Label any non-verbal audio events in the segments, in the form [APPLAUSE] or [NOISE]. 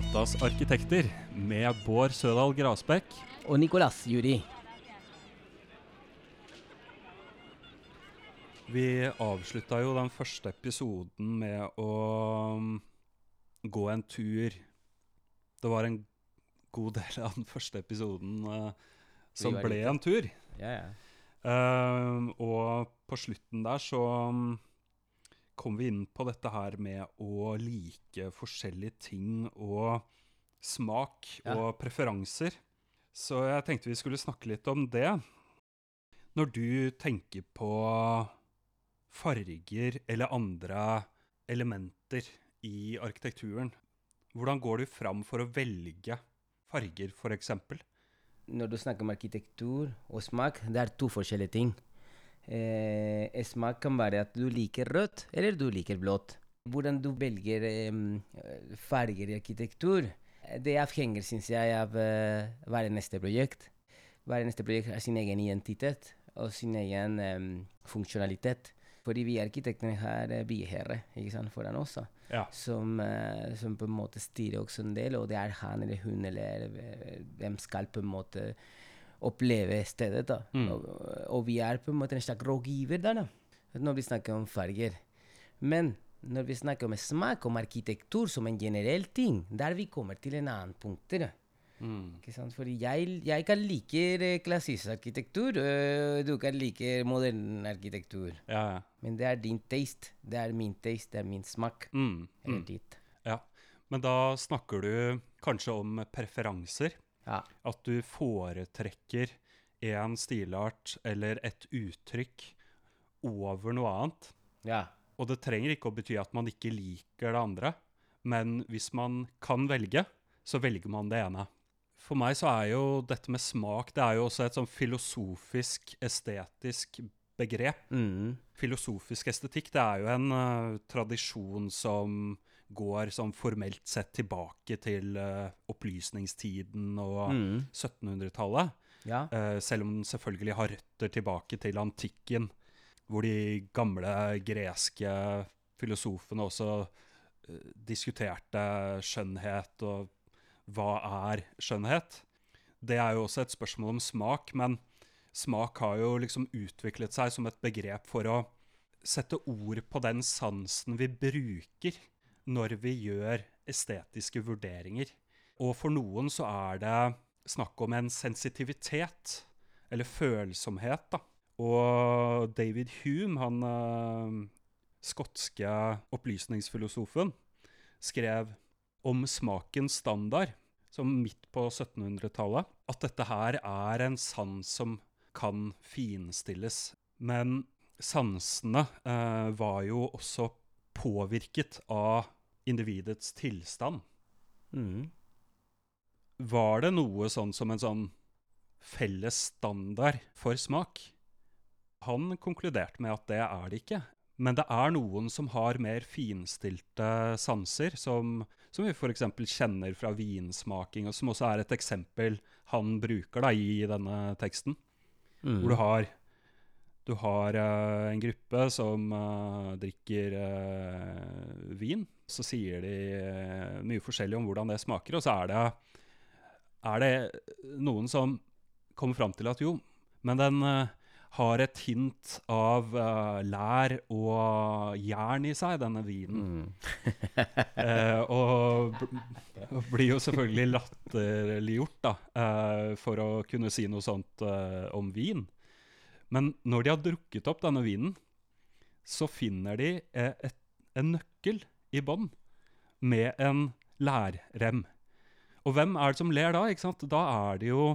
Gatas arkitekter med Bård Sødal Grasbekk. Og Nicolas Juri. Vi avslutta jo den første episoden med å um, gå en tur. Det var en god del av den første episoden uh, som ble litt- en tur. Ja, ja. Uh, og på slutten der så um, kom vi inn på dette her med å like forskjellige ting og smak Ja. og preferanser. Så jeg tenkte vi skulle snakke litt om det. Når du tenker på farger eller andre elementer i arkitekturen, hvordan går du fram for å velge farger, f.eks.? Når du snakker om arkitektur og smak, det er to forskjellige ting. Eh, smak kan være at du liker rødt, eller du liker blått. Hvordan du velger eh, farger i arkitektur, eh, det avhenger, syns jeg, av eh, hver neste projekt. Hver neste projekt har sin egen identitet og sin egen eh, funksjonalitet. Fordi vi arkitektene har eh, byherre ikke sant, foran oss. Ja. som, eh, som på en måte styrer også en del, og det er han eller hun eller hvem skal på en måte oppleve stedet. da. Mm. Og, og vi er på en måte en slags rådgiver der, da, når vi snakker om farger. Men når vi snakker om smak, om arkitektur som en generell ting, der vi kommer til en annen punkt. da. Mm. Ikke sant? Fordi jeg, jeg kan like eh, klassisk arkitektur, og du kan like moderne arkitektur. Ja, ja. Men det er din taste. Det er min taste, det er min smak. Mm. Eller Mm. ditt. Ja, men da snakker du kanskje om preferanser. Ja. At du foretrekker en stilart eller et uttrykk over noe annet. ja. Og det trenger ikke å bety at man ikke liker det andre, men hvis man kan velge, så velger man det ene. For meg så er jo dette med smak det er jo også et sånn filosofisk, estetisk begrep Mm. filosofisk estetikk det er jo en uh, tradisjon som går sånn formelt sett tilbake til uh, opplysningstiden og Mm. 1700-tallet. Ja. Uh, selv om den selvfølgelig har røtter tilbake til antikken, hvor de gamle greske filosofene også uh, diskuterte skjønnhet og hva er skjønnhet. Det er jo også et spørsmål om smak, men smak har jo liksom utviklet seg som et begrep for å sette ord på den sansen vi bruker når vi gjør estetiske vurderinger. Og for noen så er det snakk om en sensitivitet, eller følsomhet, da. Og David Hume, han eh, skotske opplysningsfilosofen, skrev om smakens standard, som midt på 1700-tallet, at dette her er en sans som kan finstilles. Men sansene eh, var jo også påvirket av individets tilstand. Mm. Var det noe sånn som en sånn felles standard for smak? Han konkluderte med at det er det ikke. Men det er noen som har mer finstilte sanser, som, som vi f.eks. kjenner fra vinsmaking, og som også er et eksempel han bruker da, i denne teksten. Mm. Hvor du har, du har uh, en gruppe som uh, drikker uh, vin. Så sier de mye forskjellig om hvordan det smaker, og så er det, er det noen som kommer fram til at jo, men den har et hint av lær og jern i seg, denne vinen. Mm. [LAUGHS] Og bl- og blir jo selvfølgelig latterliggjort da, for å kunne si noe sånt om vin. Men når de har drukket opp denne vinen, så finner de eh, et, en nøkkel i bånn med en lærrem. Og hvem er det som ler da? ikke sant? Da er det jo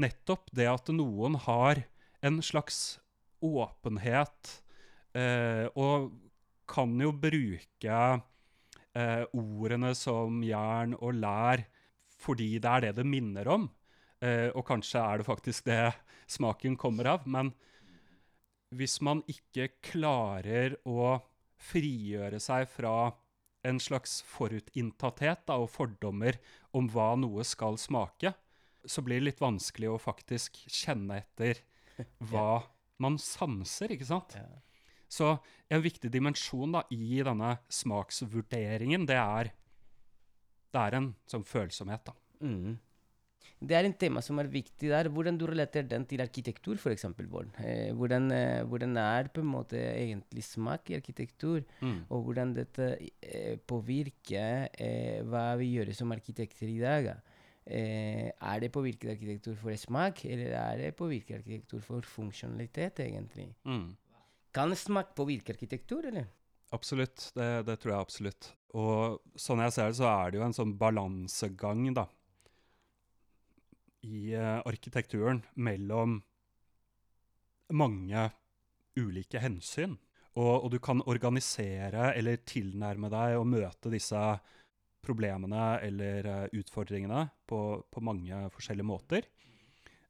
nettopp det at noen har en slags åpenhet, eh, og kan jo bruke eh, ordene som jern og lær fordi det er det det minner om. Eh, og kanskje er det faktisk det smaken kommer av. Men hvis man ikke klarer å frigjøre seg fra en slags forutinntatthet da, og fordommer om hva noe skal smake, så blir det litt vanskelig å faktisk kjenne etter [LAUGHS] hva man sanser, ikke sant? Så en viktig dimensjon da, i denne smaksvurderingen, det er det er en sånn følsomhet, da. Mm. Det er en tema som er viktig der. Hvordan du relaterer den til arkitektur, f.eks. Eh, hvordan, eh, hvordan er på en måte egentlig smak i arkitektur? Mm. Og hvordan dette eh, påvirker eh, hva vi gjør som arkitekter i dag. Eh, er det påvirket arkitektur for smak, eller er det påvirket arkitektur for funksjonalitet, egentlig? Mm. Kan smak påvirke arkitektur, eller? Absolutt, det, det tror jeg absolutt. Og sånn jeg ser det, så er det jo en sånn balansegang, da, i eh, arkitekturen mellom mange ulike hensyn. Og, og du kan organisere eller tilnærme deg og møte disse problemene eller eh, utfordringene på, på mange forskjellige måter.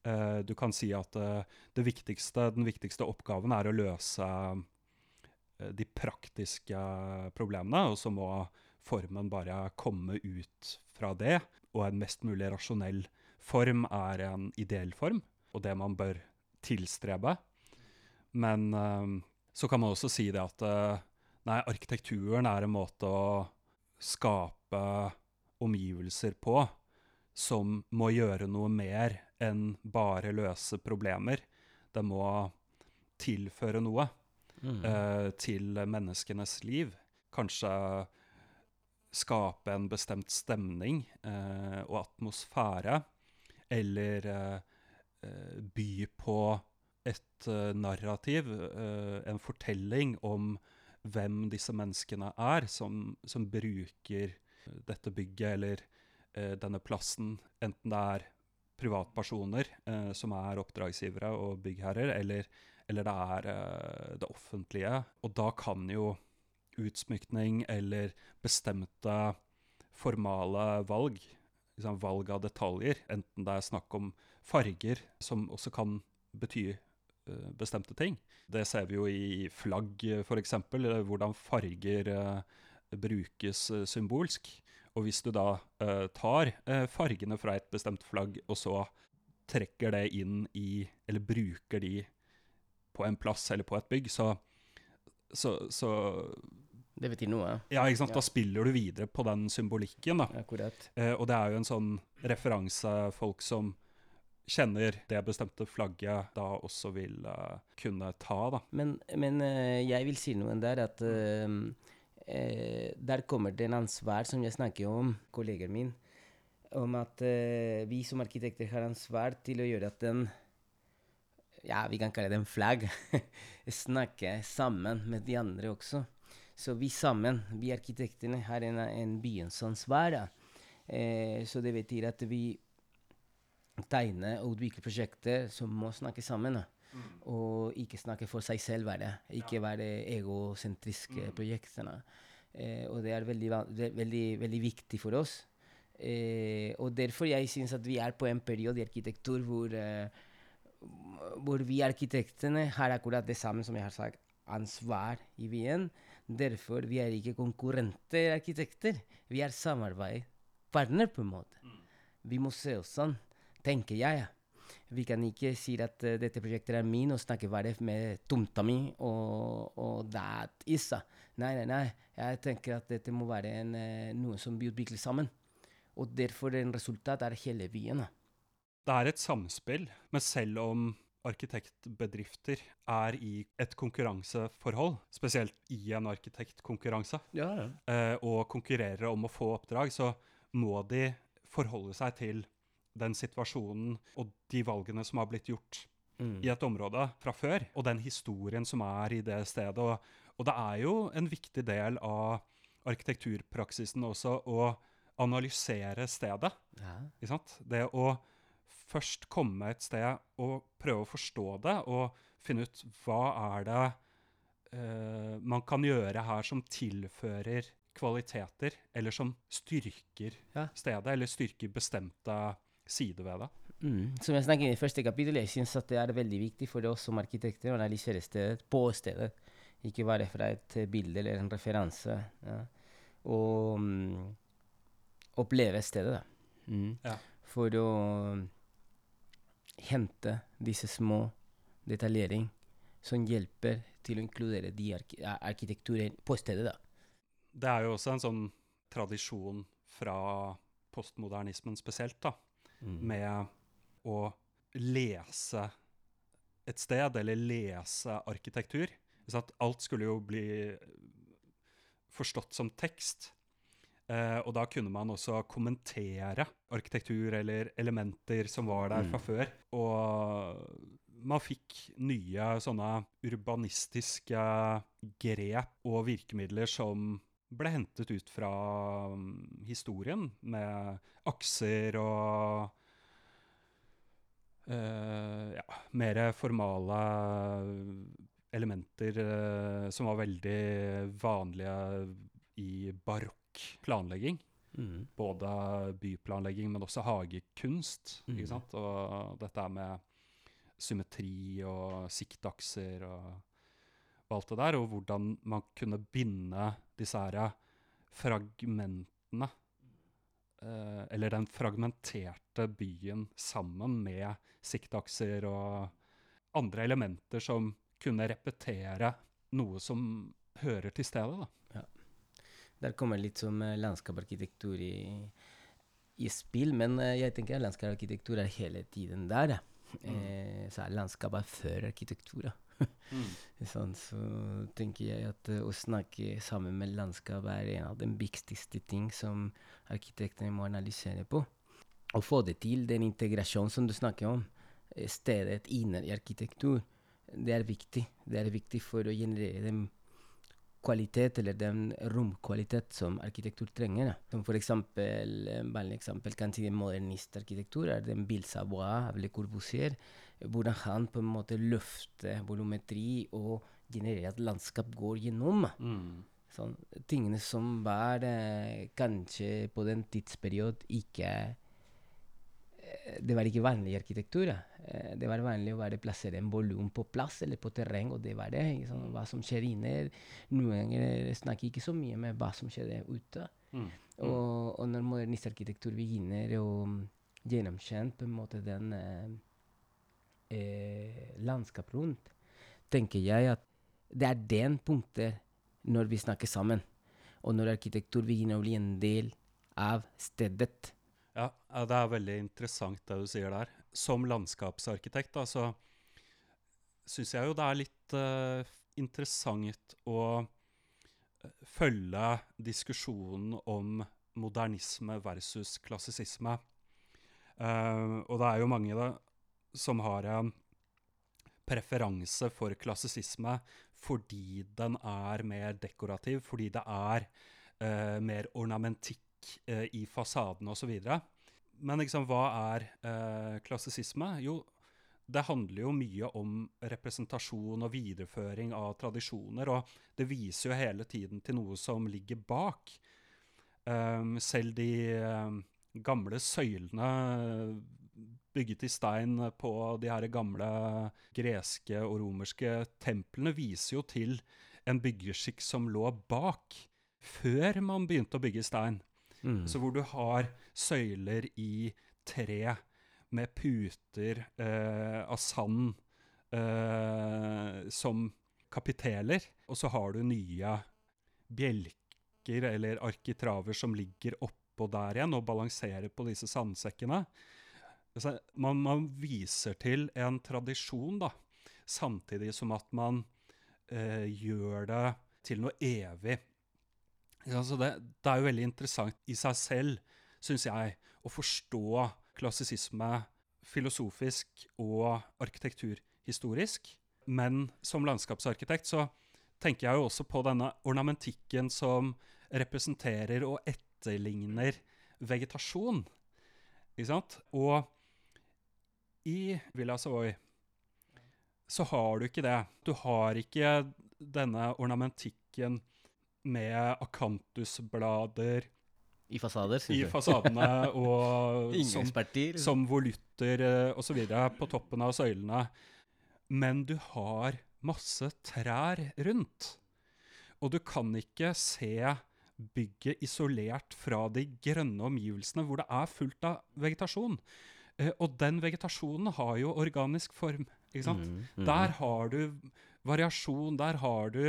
Uh, du kan si at uh, viktigste, den viktigste oppgaven er å løse uh, de praktiske problemene, og så må formen bare komme ut fra det. Og en mest mulig rasjonell form er en ideell form, og det man bør tilstrebe. Men eh, så kan man også si det at eh, nei, arkitekturen er en måte å skape omgivelser på som må gjøre noe mer enn bare løse problemer. Det må tilføre noe Mm. eh, til menneskenes liv. Kanskje skape en bestemt stemning eh, og atmosfære. Eller eh, eh, by på et eh, narrativ, en fortelling om hvem disse menneskene er som, som bruker dette bygget eller denne plassen, enten det er privatpersoner eh, som er oppdragsgivere og byggherrer, eller, eller det er eh, det offentlige. Og da kan jo utsmykning eller bestemte formale valg, liksom valg av detaljer, enten det er snakk om farger, som også kan bety uh, bestemte ting. Det ser vi jo i flagg, f.eks., hvordan farger uh, brukes uh, symbolsk. Og hvis du da tar fargene fra et bestemt flagg, og så trekker det inn i Eller bruker de på en plass eller på et bygg, så, så, så Det betyr noe. Ja, ikke sant? Ja. Da spiller du videre på den symbolikken, da. Akkurat. Eh, og det er jo en sånn referanse folk som kjenner det bestemte flagget, da også vil uh, kunne ta, da. Men, men uh, jeg vil si noe der at uh, Der kommer det en ansvar som jeg snakker om, kollegaen min, om at vi som arkitekter har ansvar til å gjøre at den Ja, vi kan kalle det en flagg. [LAUGHS] Snakke sammen med de andre også. Så vi sammen, vi arkitektene, har en, en byens ansvar. Eh, så det betyr at vi tegner og utvikler prosjekter som må snakke sammen. Mm. Og ikke snakke for seg selv, være. Ikke være egosentriske prosjektene. Eh, og det er veldig, veldig, veldig viktig for oss. Eh, og derfor jeg syns at vi er på en periode i arkitektur hvor, eh, hvor vi arkitektene har akkurat det samme som jeg har sagt, ansvar i byen. Derfor vi er ikke konkurrenter arkitekter. Vi er samarbeidspartner, på en måte. Vi må se oss sånn, tenker jeg. Vi kan ikke si at uh, dette prosjektet er min, og snakke bare med tomta mi og, og that is. Nei, nei, nei. Jeg tenker at dette må være en, uh, noe som vi utvikler sammen. Og derfor en resultat er hele byen. Det er et samspill, men selv om arkitektbedrifter er i et konkurranseforhold, spesielt i en arkitektkonkurranse, Ja, ja. eh, og konkurrerer om å få oppdrag, så må de forholde seg til den situasjonen og de valgene som har blitt gjort Mm. i et område fra før, og den historien som er i det stedet. Og, og det er jo en viktig del av arkitekturpraksisen også å analysere stedet. ja. Ikke sant? Det å først komme et sted og prøve å forstå det, og finne ut hva er det uh, man kan gjøre her som tilfører kvaliteter, eller som styrker Ja. stedet, eller styrker bestemte sider ved det. Mm. Som jeg snakket i det første kapittel, jeg syns det er veldig viktig for oss som arkitekter å analysere stedet på stedet. Ikke bare fra et bilde eller en referanse. Ja. Og um, oppleve stedet, da. Mm. Ja. For å hente disse små detaljering som hjelper til å inkludere de ark arkitekturer på stedet. da. Det er jo også en sånn tradisjon fra postmodernismen spesielt, da, Mm. med å lese et sted, eller lese arkitektur. Alt skulle jo bli forstått som tekst. Eh, og da kunne man også kommentere arkitektur eller elementer som var der Mm. fra før. Og man fikk nye sånne urbanistiske grep og virkemidler som ble hentet ut fra mm, historien, med akser og uh, ja, mer formale elementer uh, som var veldig vanlige i barokk planlegging. Mm. Både byplanlegging, men også hagekunst. Mm. ikke sant? Og dette med symmetri og siktakser og, og alt det der. Og hvordan man kunne binde disse her fragmentene eh, Eller den fragmenterte byen sammen med siktakser og andre elementer som kunne repetere noe som hører til stedet. da. Der kommer litt som eh, landskaparkitektur i, i spill, men eh, jeg tenker at landskaparkitektur er hele tiden der. Mm. Eh, så er landskap er før arkitektur. [LAUGHS] Mm. Sånn, så tenker jeg at å snakke sammen med landskap er en av de viktigste ting som arkitektene må analysere på. Å få det til, den integrasjonen som du snakker om, stedet inne i arkitektur, det er viktig. Det er viktig for å generere den kvalitet, eller den romkvalitet som arkitektur trenger. Som for eksempel, vanlig eksempel kanskje i modernistarkitektur er den Bill Savoie av Le Corbusier, hvordan han på en måte løfter volumetri og genererer at landskap går gjennom. Sånn, tingene som var eh, kanskje på den tidsperioden ikke eh, Det var ikke vanlig arkitektur. Eh, det var vanlig å bare plassere en volum på plass eller på terreng, og det var det. Liksom. Hva som skjer inne. Noen ganger snakker ikke så mye med hva som skjer ute. Mm. Og, og når modernistarkitektur begynner å gjennomkjenne på en måte den eh, eh, landskap rundt, tenker jeg at det er den punktet når vi snakker sammen, og når arkitektur begynner å bli en del av stedet. Ja, ja, det er veldig interessant det du sier der. Som landskapsarkitekt da, så syns jeg jo det er litt uh, interessant å eh, følge diskusjonen om modernisme versus klassisisme. Uh, og det er jo mange da, som har en preferanse for klassisisme fordi den er mer dekorativ, fordi det er uh, mer ornamentikk i fasaden osv. Men liksom, hva er eh, klassisisme? Jo, det handler jo mye om representasjon og videreføring av tradisjoner, og det viser jo hele tiden til noe som ligger bak. Um, selv de um, gamle søylene bygget i stein på de her gamle greske og romerske templene viser jo til en byggeskikk som lå bak, før man begynte å bygge i stein. Mm. Så hvor du har søyler i tre med puter eh, av sand eh, som kapiteler, og så har du nye bjelker eller arkitraver som ligger oppå der igjen og balanserer på disse sandsekkene. Man, man viser til en tradisjon, da, samtidig som at man eh, gjør det til noe evig. Ja, så det, det er jo veldig interessant i seg selv, syns jeg, å forstå klassisisme filosofisk og arkitekturhistorisk. Men som landskapsarkitekt så tenker jeg jo også på denne ornamentikken som representerer og etterligner vegetasjon. Ikke sant? Og i Villa Savoy så har du ikke det. Du har ikke denne ornamentikken med akantusblader I fasader, i syns du? fasadene [LAUGHS] og som, som volutter eh, osv. på toppen av søylene. Men du har masse trær rundt. Og du kan ikke se bygget isolert fra de grønne omgivelsene hvor det er fullt av vegetasjon. Eh, og den vegetasjonen har jo organisk form, ikke sant? Mm, mm. Der har du variasjon, der har du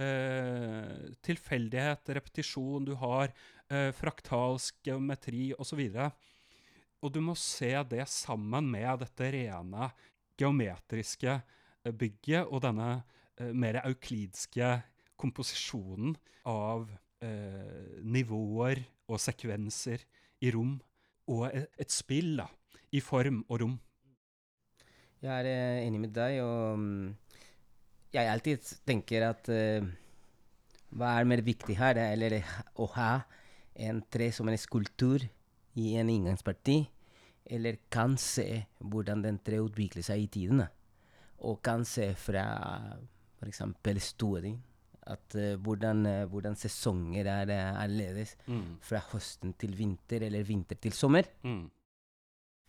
eh, tilfeldighet, repetisjon, du har eh, fraktalsk geometri osv. Og du må se det sammen med dette rene geometriske eh, bygget og denne eh, mer euklidske komposisjonen av eh, nivåer og sekvenser i rom, og et, et spill da, i form og rom. Jeg er enig med deg, og mm, jeg alltid tenker at uh, hva er mer viktig her, eller å ha en tre som en skulptur i en inngangsparti, eller kan se hvordan den tre utvikler seg i tiden, og kan se fra f.eks. storyen at uh, hvordan, uh, hvordan, sesonger er annerledes Mm. fra høsten til vinter eller vinter til sommer. Mm.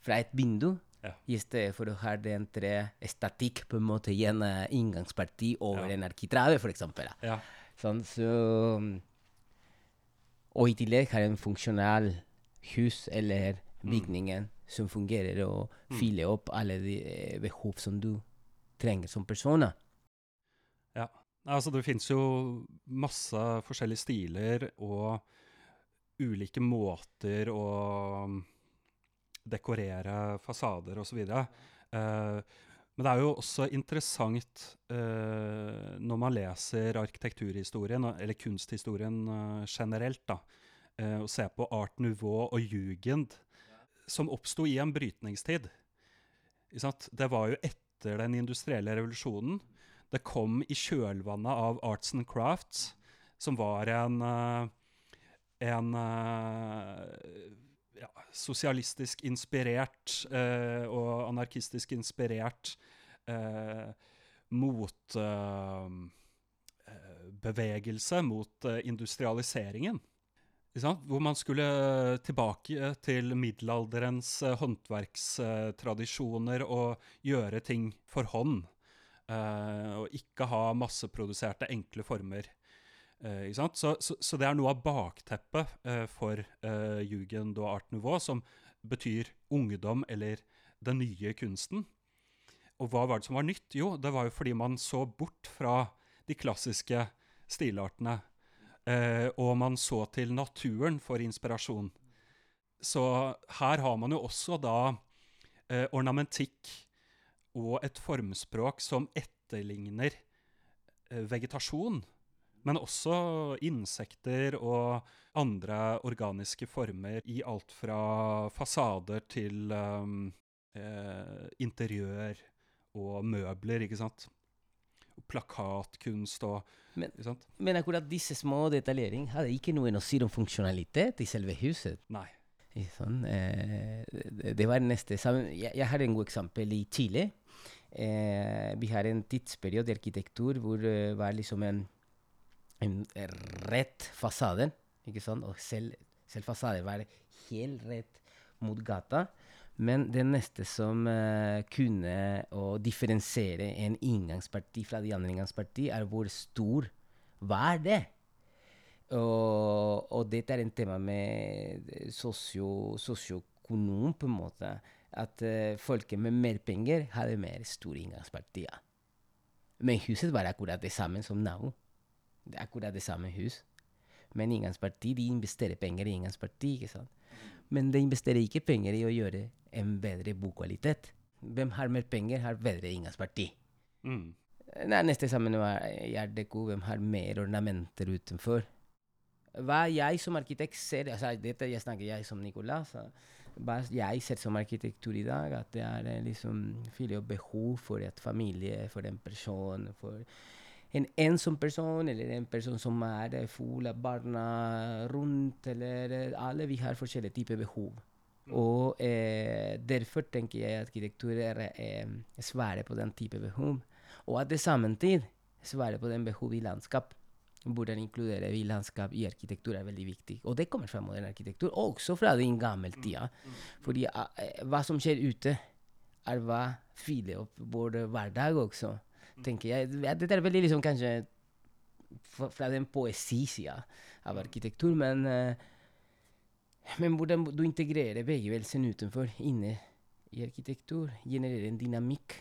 Fra et vindu, Ja. i stedet for å ha den tre statikk på en måte i en uh, inngangsparti over Ja. en arkitrave, eksempel. Ja. Sånn, så mm, Og i tillegg har en funksjonal hus eller Mm. som fungerer og Mm. fyller opp alle de eh, behov som du trenger som personer. Ja. Altså, det fins jo masse forskjellige stiler og ulike måter å mm, dekorere fasader osv. Uh, men det er jo også interessant uh, når man leser arkitekturhistorien, eller kunsthistorien uh, generelt, da, uh, å se på art nouveau og jugend, som oppsto i en brytningstid. Det var jo etter den industrielle revolusjonen. Det kom i kjølvannet av Arts and Crafts, som var en, eh, en eh, ja, sosialistisk inspirert eh, og anarkistisk inspirert eh, mot eh, eh, mot eh, industrialiseringen. Hvor man skulle tilbake til middelalderens eh, håndverkstradisjoner og gjøre ting for hånd. og ikke ha masseproduserte, enkle former. Eh? Så, så, så det er noe av bakteppet eh, for eh, jugend og art nouveau, som betyr ungdom eller den nye kunsten. Og hva var det som var nytt? Jo, det var jo fordi man så bort fra de klassiske stilartene. Eh, og man så til naturen for inspirasjon. Så her har man jo også da eh, ornamentikk og et formspråk som etterligner eh, vegetasjon. Men også insekter og andre organiske former i alt fra fasader til um, eh, interiør og møbler, ikke sant. Og plakatkunst og Men- ikke sant? Men akkurat disse små detaljeringene hadde ikke noe å si om funksjonalitet i selve huset. Nei. Sånn. Eh, det, var neste sammen. Jeg, jeg har en god eksempel i Chile. Eh, vi har en tidsperiode i arkitektur hvor det var liksom en rett fasade. Ikke sånn? Og selv, selv fasaden var helt rett mot gata. Men det neste som uh, kunne å differensiere en inngangsparti fra de andre inngangsparti, er hvor stor var det. Og, og dette er en tema med sosio, sosioøkonom, på en måte. At uh, folket med mer penger hadde mer store inngangspartier. Men huset var akkurat det samme som nå. Det er akkurat det samme hus. Men inngangsparti, de investerer penger i inngangsparti. ikke sant? Men de investerer ikke penger i å gjøre en bedre bokvalitet. Hvem har mer penger, har bedre inngangsparti. Mm. Det er sammen var Deco, hvem har mer ornamenter utenfor. Hva jeg som arkitekt ser altså Dette jeg snakker jeg som Nicolas. så Hva jeg ser som arkitektur i dag, at det er eh, liksom fyller behov for et familie, for en person, for en ensom person, eller en person som er eh, full av barna rundt, eller eh, Alle vi har forskjellige typer behov. Og eh, derfor tenker jeg at arkitektur er eh, svaret på den type behov. Og at det samtidig svarer på den behov i landskap. Hvordan inkludere vi landskap i arkitektur er veldig viktig. Og det kommer fra moderne arkitektur, og også fra din gamle tida. Fordi eh, hva som skjer ute, er hva fyller opp vår hverdag også, tenker jeg. Dette er veldig liksom kanskje fra, den poesisida av arkitektur, men eh, men hvordan du integrerer bevegelsen utenfor, inne i arkitektur, genererer en dynamikk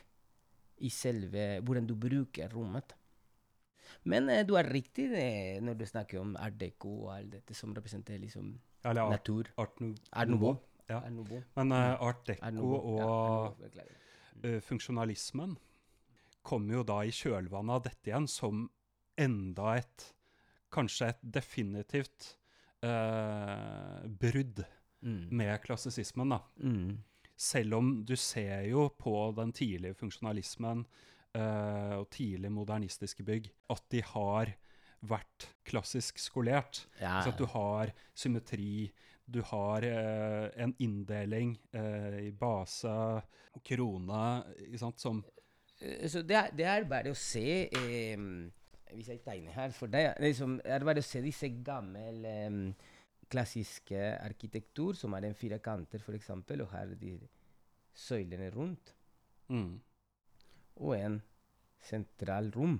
i selve Hvordan du bruker rommet. Men eh, du har riktig det, når du snakker om art deco og alt dette som representerer liksom Eller art, natur. art Art nouveau. Ja. Art nouveau. Men art deco. Ja, og eh, funksjonalismen kommer jo da i kjølvannet av dette igjen som enda et Kanskje et definitivt eh, brudd Mm. med klassisismen, da. Mm. Selv om du ser jo på den tidlige funksjonalismen eh, og tidlig modernistiske bygg at de har vært klassisk skolert. Ja. Så at du har symmetri, du har eh, en inndeling eh, i base og krone, ikke sant, som Så det er, det er bare å se eh, Hvis jeg tegner her for deg liksom, Det er bare å se disse gamle eh, klassiske arkitektur, som er en firekanter, f.eks., og her de søylene rundt, mm, og en sentral rom.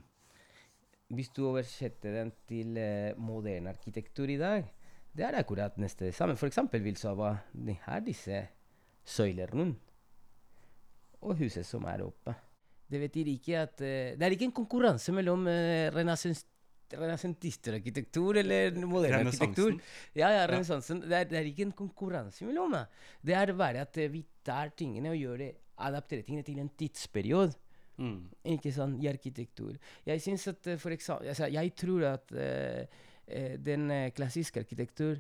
Hvis du oversetter den til eh, moderne arkitektur i dag, det er akkurat nesten det samme. F.eks. vil Sava de har disse søylene rundt, og huset som er oppe. Det betyr ikke at Det er ikke en konkurranse mellom uh, renascentistarkitektur eller moderne arkitektur. Ja, ja, renessansen. Det, det er ikke en konkurranse mellom dem. Det er bare at eh, vi tar tingene og gjør det, adapterer tingene til en tidsperiode. Mm, Ikke sant, i arkitektur. Jeg syns at eh, for eksempel, altså, jeg tror at eh, den klassiske arkitektur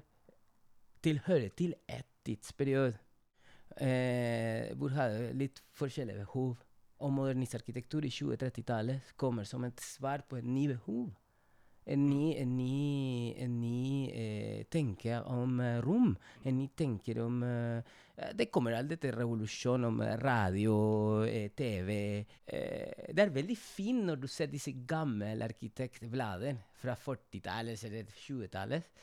tilhører til et tidsperiode. Uh, hvor har litt forskjellige behov. Og modernist arkitektur i 2030-tallet kommer som et svar på et ny behov. En ny, en ny, en ny eh, tenke om eh, rom. En ny tenker om eh, Det kommer aldri til revolusjon om eh, radio, eh, TV eh, Det er veldig fint når du ser disse gamle arkitektblader fra 40-tallet eller 20-tallet.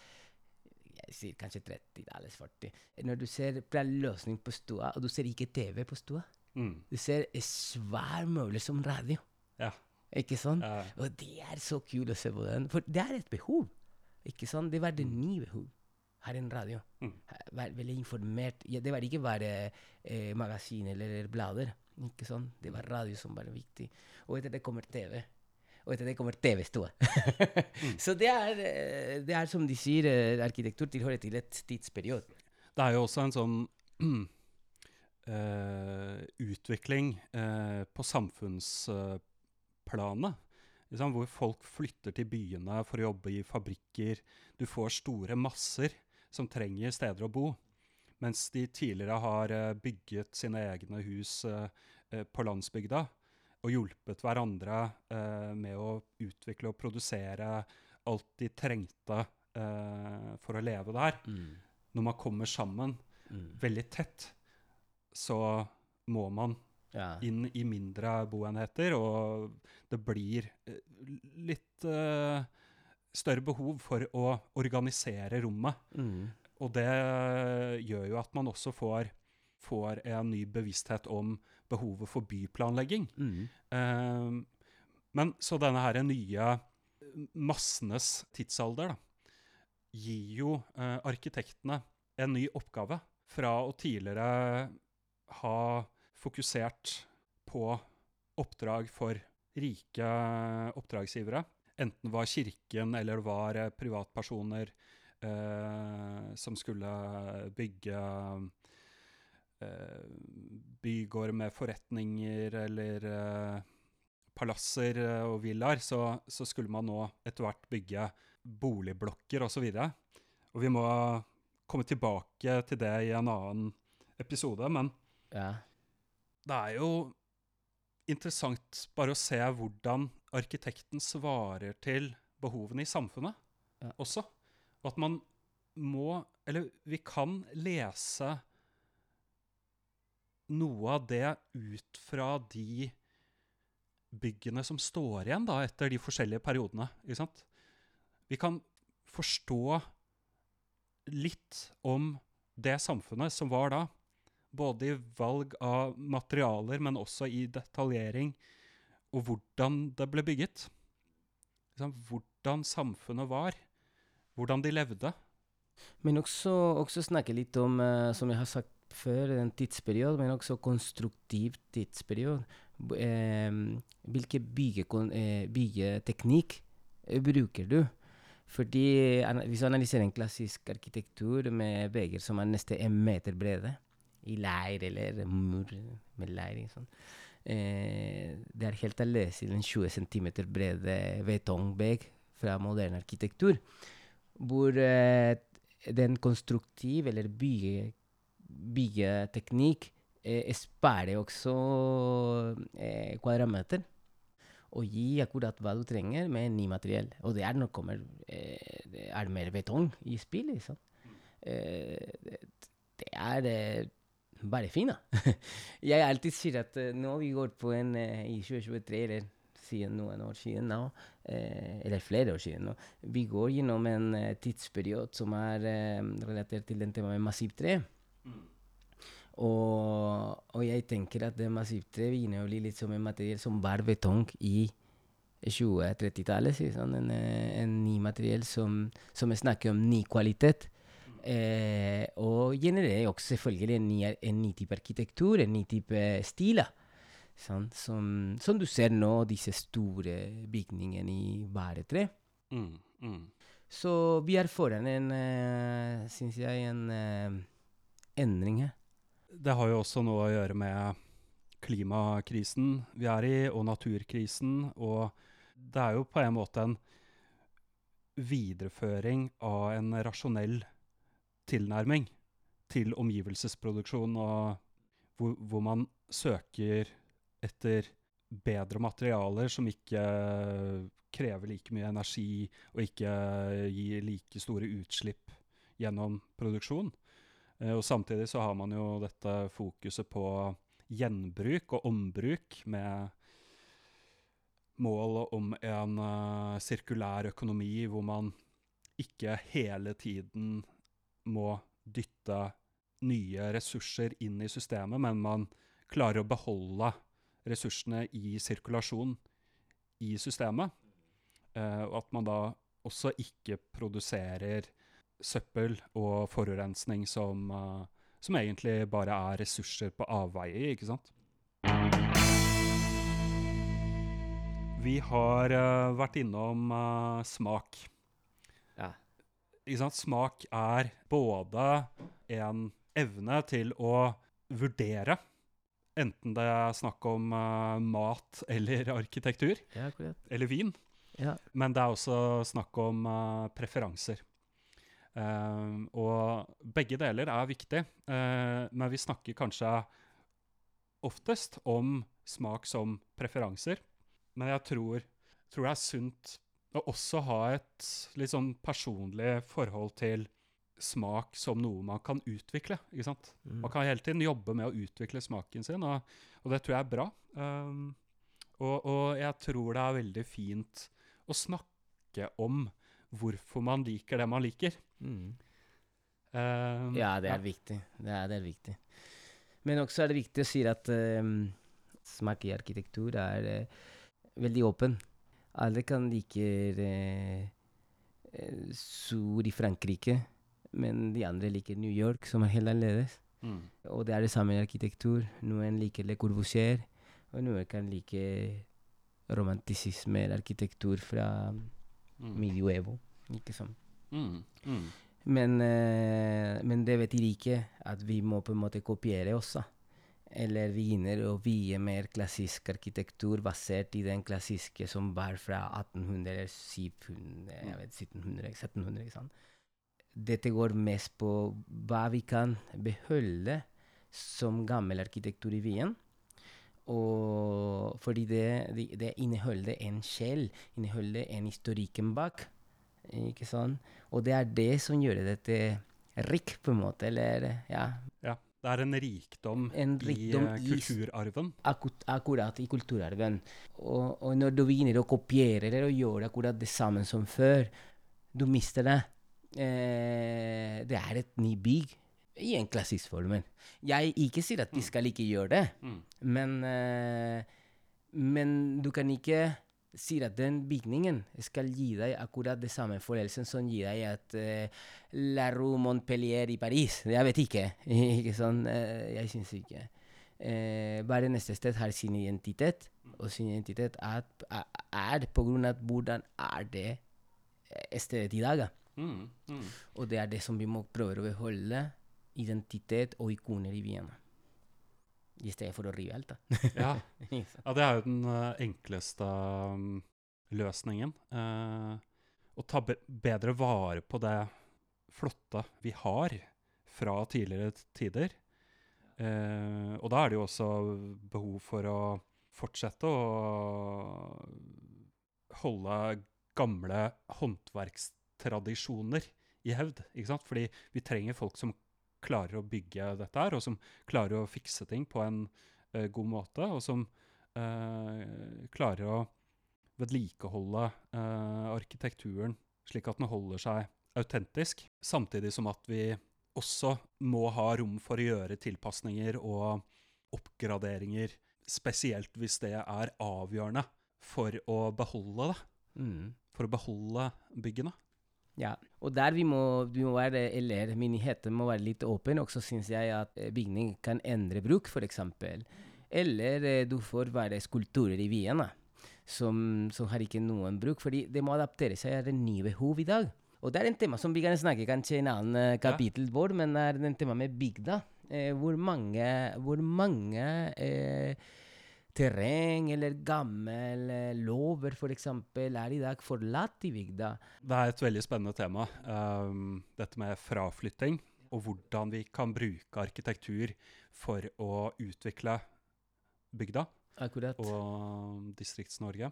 Jeg sier kanskje 30-tallet, 40. Når du ser planløsning på stua, og du ser ikke TV på stua. Mm, Du ser en svær møble som radio. ja. Ikke sant? ja. Og det er så kult å se på den. For det er et behov. Ikke sant? Det var det nye behov. Her er en radio. Mm. Vær veldig informert. Ja, det var ikke bare eh, magasin eller blader. Ikke sant? Det var radio som var viktig. Og etter det kommer TV. Og etter det kommer TV-stua. [LAUGHS] [LAUGHS] Så det er, eh, det er som de sier, eh, arkitektur tilhører til et tidsperiode. Det er jo også en sånn utvikling eh, på samfunnsplanet. Liksom, hvor folk flytter til byene for å jobbe i fabrikker. Du får store masser som trenger steder å bo. Mens de tidligere har eh, bygget sine egne hus eh, eh, på landsbygda og hjulpet hverandre eh, med å utvikle og produsere alt de trengte eh, for å leve der. Når man kommer sammen Mm. veldig tett, så må man Ja. inn i mindre boenheter, og det blir eh, litt uh, større behov for å organisere rommet. Mm. Og det gjør jo at man også får, får en ny bevissthet om behovet for byplanlegging. Mm. Eh, men så denne her nye massenes tidsalder da, gir jo eh, arkitektene en ny oppgave fra å tidligere ha fokusert på oppdrag for rike oppdragsgivere, enten det var kirken eller det var eh, privatpersoner eh, som skulle bygge eh, bygård med forretninger eller eh, palasser eh, og villaer, så, så skulle man nå etter hvert bygge boligblokker osv. Og, og vi må komme tilbake til det i en annen episode, men Ja. det er jo interessant bare å se hvordan arkitekten svarer til behovene i samfunnet Ja. også. Og at man må Eller vi kan lese noe av det ut fra de byggene som står igjen da, etter de forskjellige periodene. Ikke sant? Vi kan forstå litt om det samfunnet som var da. Både i valg av materialer, men også i detaljering. Og hvordan det ble bygget. Hvordan samfunnet var. Hvordan de levde. Men også, også snakke litt om, eh, som jeg har sagt før, en tidsperiode, men også konstruktiv tidsperiode. Eh, hvilke eh, byggeteknikk eh, bruker du? Fordi hvis du analyserer en klassisk arkitektur med vegger som er nesten en meter brede, i leir eller mur med leir Sånn. Eh, det er helt annerledes i den 20 cm brede betongbegg fra moderne arkitektur, hvor eh, den konstruktiv eller bygge, byggeteknikk eh, sparer også eh, kvadratmeter og gi akkurat hva du trenger med ny materiell. Og det er når kommer eh, det er mer betong i spill. Liksom. Eh, det, det er eh, bare fint, da. [LAUGHS] jeg alltid sier at eh, nå vi går på en eh, i 2023, eller siden noen år siden nå, eh, eller flere år siden nå, vi går gjennom en tidsperiode som er relatert til den temaet med massivt tre. Og, og jeg tenker at det massivtre begynner å bli litt som en materiell som var betong i 20-30-tallet. sånn, en, en ny materiell som, som snakker om ny kvalitet. Eh, og genererer også selvfølgelig en ny, en ny type arkitektur, en ny type stil. Sånn, som, som du ser nå, disse store bygningene i bare tre. Mm, mm. Så vi er foran en, uh, syns jeg, en uh, endring her. Det har jo også noe å gjøre med klimakrisen vi er i, og naturkrisen. Og det er jo på en måte en videreføring av en rasjonell tilnærming til omgivelsesproduksjon, og hvor, hvor man søker etter bedre materialer som ikke krever like mye energi, og ikke gir like store utslipp gjennom produksjon. Eh, og samtidig så har man jo dette fokuset på gjenbruk og ombruk med mål om en eh, sirkulær økonomi hvor man ikke hele tiden må dytte nye ressurser inn i systemet, men man klarer å beholde ressursene i sirkulasjon i systemet. Eh, og at man da også ikke produserer søppel og forurensning som, eh, som egentlig bare er ressurser på avveie, ikke sant? Vi har eh, vært innom smak. Smak er både en evne til å vurdere, enten det er snakk om uh, mat eller [LAUGHS] arkitektur, Ja, eller vin. Ja. Men det er også snakk om uh, preferanser. Uh, og begge deler er viktig, men vi snakker kanskje oftest om smak som preferanser. Men jeg tror, tror det er sunt å også ha et litt sånn personlig forhold til smak som noe man kan utvikle. ikke sant? Mm. Man kan hele tiden jobbe med å utvikle smaken sin, og, og det tror jeg er bra. Um, og, og jeg tror det er veldig fint å snakke om hvorfor man liker det man liker. Mm. Um, Ja, det er viktig. Det er, det er viktig. Men også er det viktig å si at um, smak i arkitektur er uh, veldig åpen. Alle kan like uh, sur i Frankrike, men de andre liker New York, som er helt annerledes. Mm. Og det er det samme arkitektur. Noen liker Le Corbusier, og noen kan like romantisisme eller arkitektur fra Mm. medievo. Ikke sant? Mm. Mm. Men, eh, men det betyr ikke at vi må på en måte kopiere også. Eller viner å vie mer klassisk arkitektur basert i den klassiske som var fra 1800 eller 700, jeg vet, 1700, 1700. ikke sant? Dette går mest på hva vi kan beholde som gammel arkitektur i Wien. Og fordi det, det, det inneholder en sjel, inneholder en historikken bak. Ikke sant? Og det er det som gjør dette rikt, på en måte. Eller ja, Ja. Det er en rikdom, En rikdom i eh, i kulturarven. Akkurat, akkurat i kulturarven. Og, og når du begynner å kopiere eller å gjøre akkurat det samme som før, du mister det. Eh, det er et ny bygg i en klassisk form. Jeg ikke sier at de skal ikke gjøre det, Mm. men, eh, men du kan ikke si at den bygningen skal gi deg akkurat det samme følelsen som gir deg at uh, La Rue Montpellier i Paris. Jeg vet ikke. ikke [LAUGHS] sånn, Uh, jeg syns ikke. Eh, hver neste sted har sin identitet, og sin identitet er, er, på grunn av hvordan er det eh, stedet i dag. Mm, mm. Og det er det som vi må prøve å beholde. Identitet og ikoner i Vienna. I stedet for å rive alt, da. Ja. [LAUGHS] ja, det er jo den eh, enkleste um, løsningen. eh, å ta be bedre vare på det flotte vi har fra tidligere tider. Eh, og da er det jo også behov for å fortsette å holde gamle håndverkstradisjoner i hevd. ikke sant? Fordi vi trenger folk som klarer å bygge dette her, og som klarer å fikse ting på en uh, god måte, og som uh, klarer å vedlikeholde uh, arkitekturen slik at den holder seg autentisk, samtidig som at vi også må ha rom for å gjøre tilpasninger og oppgraderinger, spesielt hvis det er avgjørende for å beholde det, Mm. for å beholde byggene. Ja, og der vi må, vi må være, eller myndighetene må være litt åpen, også syns jeg at eh, bygning kan endre bruk, f.eks. Eller eh, du får være skulpturer i Vienna som, som har ikke noen bruk, fordi det må adaptere seg til nye behov i dag. Og det er en tema som vi kan snakke kanskje i en annen eh, kapittel vår, men det er en tema med bygda. Eh, hvor mange, hvor mange eh, terreng eller gammel eh, lover f.eks. er i dag forlatt i bygda. Det er et veldig spennende tema, um, dette med fraflytting, og hvordan vi kan bruke arkitektur for å utvikle bygda Akkurat. og Distrikts-Norge.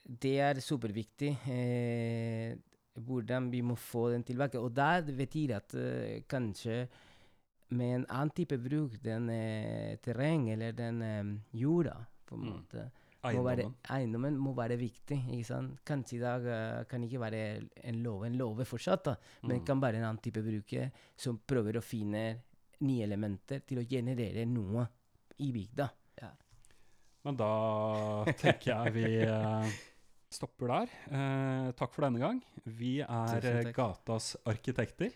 Det er superviktig. Eh, hvordan vi må få den tilbake. Og det betyr at eh, kanskje med en annen type bruk, den eh, terreng eller den eh, jorda, på en Mm. måte, må være, Eiendommen. eiendommen må være viktig. ikke sant? Kanskje i dag uh, kan ikke være en love en lov fortsatt, da, men Mm. kan være en annen type bruker som prøver å finne nye elementer til å generere noe i bygda. Ja. Men da tenker jeg vi uh, stopper der. Uh, takk for denne gang. Vi er. Gatas arkitekter.